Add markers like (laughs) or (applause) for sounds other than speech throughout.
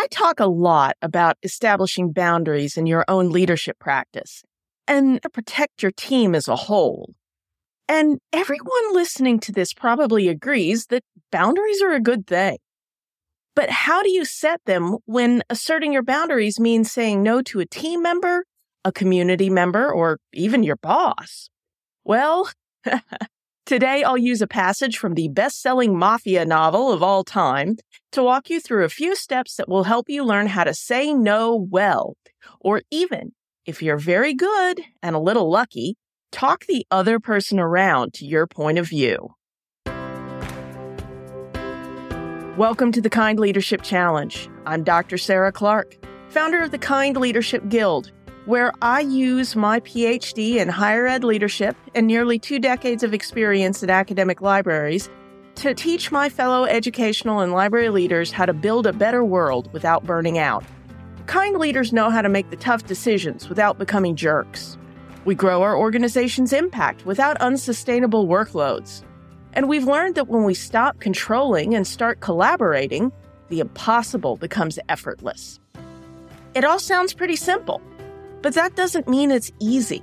I talk a lot about establishing boundaries in your own leadership practice and protect your team as a whole. And everyone listening to this probably agrees that boundaries are a good thing. But how do you set them when asserting your boundaries means saying no to a team member, a community member, or even your boss? Well, (laughs) Today, I'll use a passage from the best selling mafia novel of all time to walk you through a few steps that will help you learn how to say no well, or even, if you're very good and a little lucky, talk the other person around to your point of view. Welcome to the Kind Leadership Challenge. I'm Dr. Sarah Clark, founder of the Kind Leadership Guild where I use my PhD in higher ed leadership and nearly two decades of experience at academic libraries to teach my fellow educational and library leaders how to build a better world without burning out. Kind leaders know how to make the tough decisions without becoming jerks. We grow our organization's impact without unsustainable workloads. And we've learned that when we stop controlling and start collaborating, the impossible becomes effortless. It all sounds pretty simple. But that doesn't mean it's easy.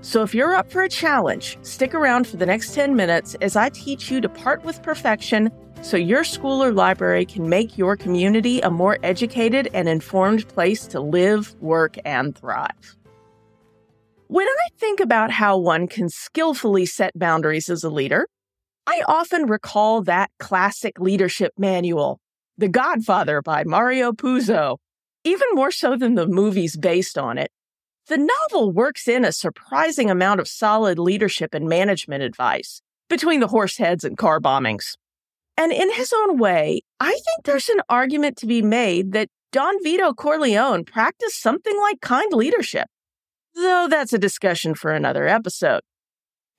So if you're up for a challenge, stick around for the next 10 minutes as I teach you to part with perfection so your school or library can make your community a more educated and informed place to live, work, and thrive. When I think about how one can skillfully set boundaries as a leader, I often recall that classic leadership manual, The Godfather by Mario Puzo, even more so than the movies based on it. The novel works in a surprising amount of solid leadership and management advice between the horse heads and car bombings. And in his own way, I think there's an argument to be made that Don Vito Corleone practiced something like kind leadership. Though that's a discussion for another episode.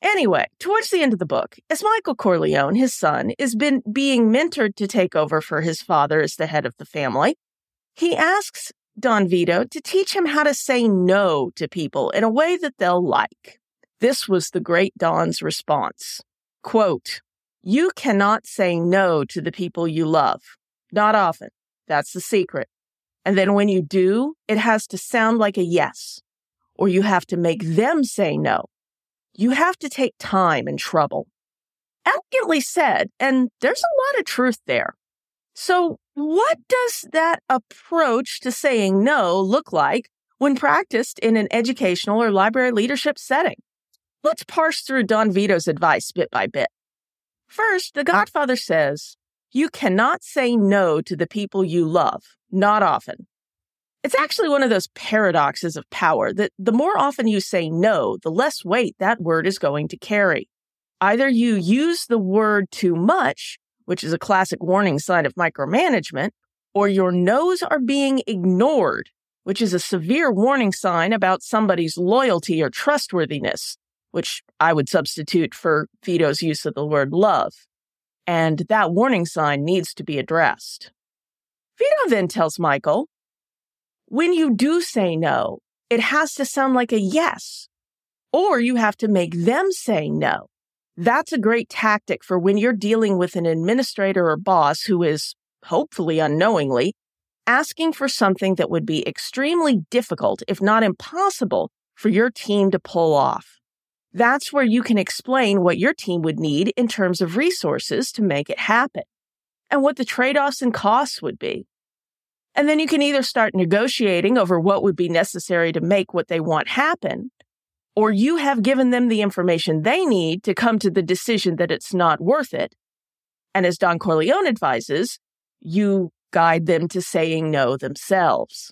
Anyway, towards the end of the book, as Michael Corleone, his son, is been being mentored to take over for his father as the head of the family, he asks Don Vito to teach him how to say no to people in a way that they'll like. This was the great Don's response. Quote, you cannot say no to the people you love. Not often. That's the secret. And then when you do, it has to sound like a yes, or you have to make them say no. You have to take time and trouble. Elegantly said, and there's a lot of truth there. So, what does that approach to saying no look like when practiced in an educational or library leadership setting? Let's parse through Don Vito's advice bit by bit. First, the Godfather says, You cannot say no to the people you love, not often. It's actually one of those paradoxes of power that the more often you say no, the less weight that word is going to carry. Either you use the word too much which is a classic warning sign of micromanagement, or your no's are being ignored, which is a severe warning sign about somebody's loyalty or trustworthiness, which I would substitute for Vito's use of the word love. And that warning sign needs to be addressed. Vito then tells Michael, when you do say no, it has to sound like a yes, or you have to make them say no. That's a great tactic for when you're dealing with an administrator or boss who is, hopefully unknowingly, asking for something that would be extremely difficult, if not impossible, for your team to pull off. That's where you can explain what your team would need in terms of resources to make it happen and what the trade offs and costs would be. And then you can either start negotiating over what would be necessary to make what they want happen, or you have given them the information they need to come to the decision that it's not worth it. And as Don Corleone advises, you guide them to saying no themselves.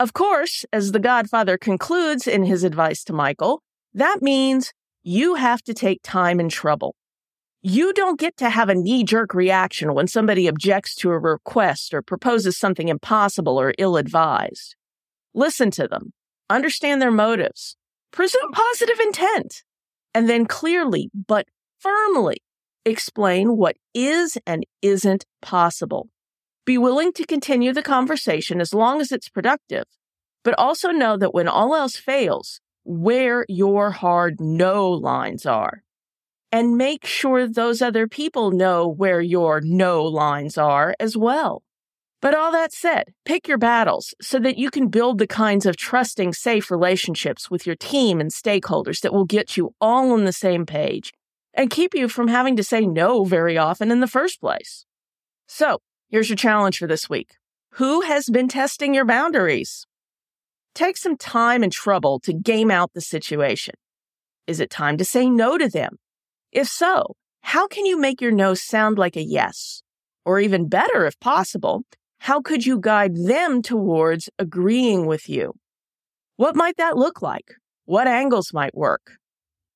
Of course, as the Godfather concludes in his advice to Michael, that means you have to take time and trouble. You don't get to have a knee jerk reaction when somebody objects to a request or proposes something impossible or ill advised. Listen to them, understand their motives, presume positive intent, and then clearly but firmly explain what is and isn't possible. Be willing to continue the conversation as long as it's productive, but also know that when all else fails, where your hard no lines are. And make sure those other people know where your no lines are as well. But all that said, pick your battles so that you can build the kinds of trusting, safe relationships with your team and stakeholders that will get you all on the same page and keep you from having to say no very often in the first place. So, here's your challenge for this week. Who has been testing your boundaries? Take some time and trouble to game out the situation. Is it time to say no to them? If so, how can you make your no sound like a yes? Or even better, if possible, how could you guide them towards agreeing with you? What might that look like? What angles might work?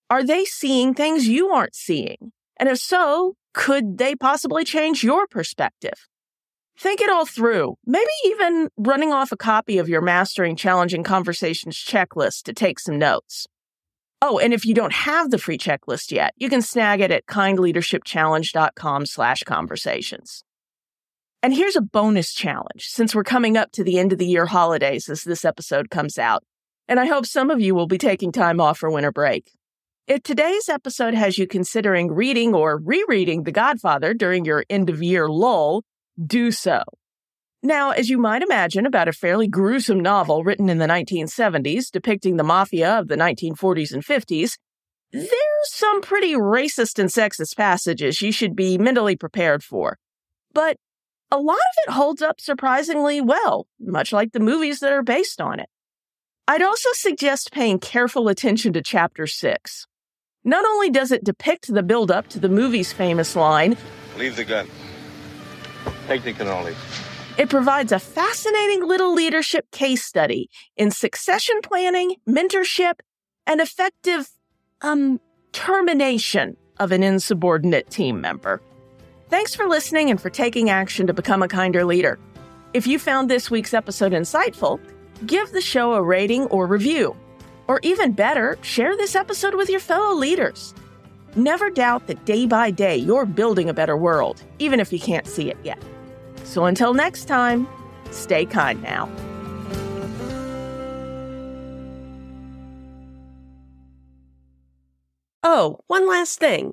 Are they seeing things you aren't seeing? And if so, could they possibly change your perspective? Think it all through, maybe even running off a copy of your Mastering Challenging Conversations checklist to take some notes. Oh, and if you don't have the free checklist yet, you can snag it at kindleadershipchallenge.com slash conversations. And here's a bonus challenge since we're coming up to the end of the year holidays as this episode comes out. And I hope some of you will be taking time off for winter break. If today's episode has you considering reading or rereading The Godfather during your end of year lull, do so. Now, as you might imagine, about a fairly gruesome novel written in the 1970s depicting the mafia of the 1940s and 50s, there's some pretty racist and sexist passages you should be mentally prepared for. But a lot of it holds up surprisingly well, much like the movies that are based on it. I'd also suggest paying careful attention to chapter 6. Not only does it depict the build-up to the movie's famous line, Leave the gun. Take the cannoli. It provides a fascinating little leadership case study in succession planning, mentorship, and effective, um, termination of an insubordinate team member. Thanks for listening and for taking action to become a kinder leader. If you found this week's episode insightful, give the show a rating or review. Or even better, share this episode with your fellow leaders. Never doubt that day by day you're building a better world, even if you can't see it yet. So until next time, stay kind now. Oh, one last thing.